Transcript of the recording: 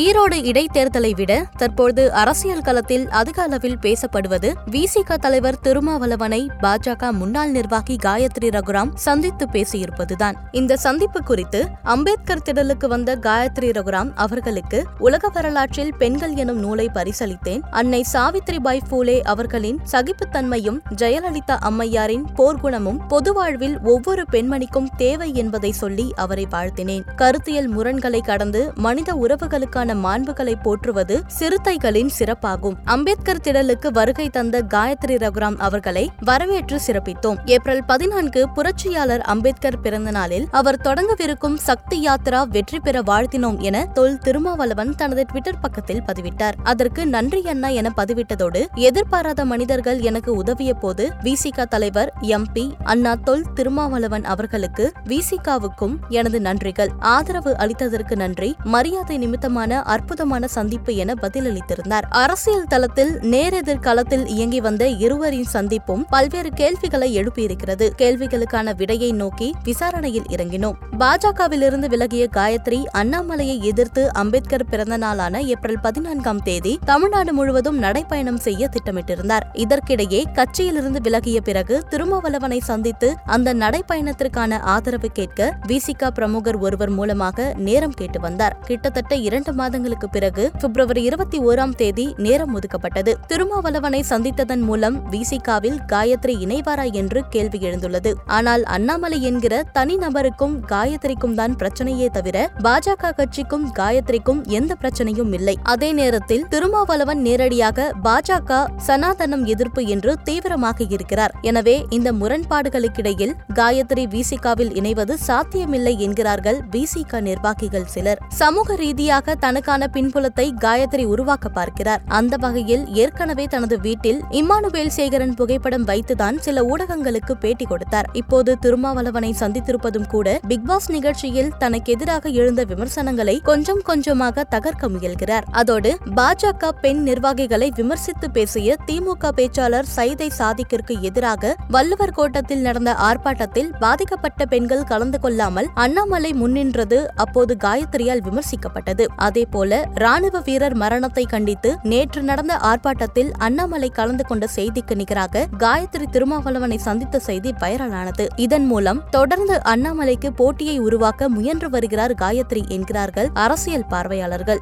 ஈரோடு இடைத்தேர்தலை விட தற்போது அரசியல் களத்தில் அதிக அளவில் பேசப்படுவது விசிக தலைவர் திருமாவளவனை பாஜக முன்னாள் நிர்வாகி காயத்ரி ரகுராம் சந்தித்து பேசியிருப்பதுதான். இந்த சந்திப்பு குறித்து அம்பேத்கர் திடலுக்கு வந்த காயத்ரி ரகுராம் அவர்களுக்கு உலக வரலாற்றில் பெண்கள் எனும் நூலை பரிசளித்தேன். அன்னை சாவித்ரிபாய் பூலே அவர்களின் சகிப்புத்தன்மையும் ஜெயலலிதா அம்மையாரின் போர்க்குணமும் பொது வாழ்வில் ஒவ்வொரு பெண்மணிக்கும் தேவை என்பதை சொல்லி அவரை வாழ்த்தினேன். கருத்தியல் முரண்களை கடந்து மனித உறவுகளுக்கான மாண்புகளை போற்றுவது சிறுத்தைகளின் சிறப்பாகும். அம்பேத்கர் திடலுக்கு வருகை தந்த காயத்ரி ரகுராம் அவர்களை வரவேற்று சிறப்பித்தோம். ஏப்ரல் பதினான்கு புரட்சியாளர் அம்பேத்கர் பிறந்த நாளில் அவர் தொடங்கவிருக்கும் சக்தி யாத்ரா வெற்றி பெற வாழ்த்தினோம் என தொல் திருமாவளவன் தனது ட்விட்டர் பக்கத்தில் பதிவிட்டார். அதற்கு நன்றி அண்ணா என பதிவிட்டதோடு எதிர்பாராத மனிதர்கள் எனக்கு உதவிய போது விசிக தலைவர் எம்பி அண்ணா தொல் திருமாவளவன் அவர்களுக்கு விசிகாவுக்கும் எனது நன்றிகள். ஆதரவு அளித்ததற்கு நன்றி. மரியாதை நிமித்தமான அற்புதமான சந்திப்பு என பதிலளித்திருந்தார். அரசியல் தளத்தில் நேரெதிர்காலத்தில் இயங்கி வந்த இருவரின் சந்திப்பும் பல்வேறு கேள்விகளை எழுப்பியிருக்கிறது. கேள்விகளுக்கான விடையை நோக்கி விசாரணையில் இறங்கினோம். பாஜகவிலிருந்து விலகிய காயத்ரி அண்ணாமலையை எதிர்த்து அம்பேத்கர் பிறந்த நாளான ஏப்ரல் பதினான்காம் தேதி தமிழ்நாடு முழுவதும் நடைப்பயணம் செய்ய திட்டமிட்டிருந்தார். இதற்கிடையே கட்சியிலிருந்து விலகிய பிறகு திருமாவளவனை சந்தித்து அந்த நடைப்பயணத்திற்கான ஆதரவு கேட்க விசிகா பிரமுகர் ஒருவர் மூலமாக நேரம் கேட்டு வந்தார். கிட்டத்தட்ட இரண்டு மாதங்களுக்கு பிறகு பிப்ரவரி இருபத்தி ஓராம் தேதி நேரம் ஒதுக்கப்பட்டது. திருமாவளவனை சந்தித்ததன் மூலம் விசிகாவில் காயத்ரி இணைவாரா என்று கேள்வி எழுந்துள்ளது. ஆனால் அண்ணாமலை என்கிற தனிநபருக்கும் காயத்ரிக்கும் தான் பிரச்சனையே தவிர பாஜக கட்சிக்கும் காயத்ரிக்கும் எந்த பிரச்சனையும் இல்லை. அதே நேரத்தில் திருமாவளவன் நேரடியாக பாஜக சனாதனம் எதிர்ப்பு என்று தீவிரமாக இருக்கிறார். எனவே இந்த முரண்பாடுகளுக்கிடையில் காயத்ரி விசிகாவில் இணைவது சாத்தியமில்லை என்கிறார்கள் விசிக நிர்வாகிகள் சிலர். சமூக ரீதியாக தனக்கான பின்புலத்தை காயத்ரி உருவாக்க பார்க்கிறார். அந்த வகையில் ஏற்கனவே தனது வீட்டில் இம்மானுவேல் சேகரன் புகைப்படம் வைத்துதான் சில ஊடகங்களுக்கு பேட்டி கொடுத்தார். இப்போது திருமாவளவனை சந்தித்திருப்பதும் கூட பிக்பாஸ் நிகழ்ச்சியில் தனக்கு எதிராக எழுந்த விமர்சனங்களை கொஞ்சம் கொஞ்சமாக தகர்க்க முயல்கிறார். அதோடு பாஜக பெண் நிர்வாகிகளை விமர்சித்து பேசிய திமுக பேச்சாளர் சைதை சாதிக்கிற்கு எதிராக வள்ளுவர் கோட்டத்தில் நடந்த ஆர்ப்பாட்டத்தில் பாதிக்கப்பட்ட பெண்கள் கலந்து கொள்ளாமல் அண்ணாமலை முன்னின்றது அப்போது காயத்ரியால் விமர்சிக்கப்பட்டது. அதேபோல ராணுவ வீரர் மரணத்தை கண்டித்து நேற்று நடந்த ஆர்ப்பாட்டத்தில் அண்ணாமலை கலந்து கொண்ட செய்திக்கு நிகராக காயத்ரி திருமாவளவனை சந்தித்த செய்தி வைரலானது. இதன் மூலம் தொடர்ந்து அண்ணாமலைக்கு போட்டியை உருவாக்க முயன்று வருகிறார் காயத்ரி என்கிறார்கள் அரசியல் பார்வையாளர்கள்.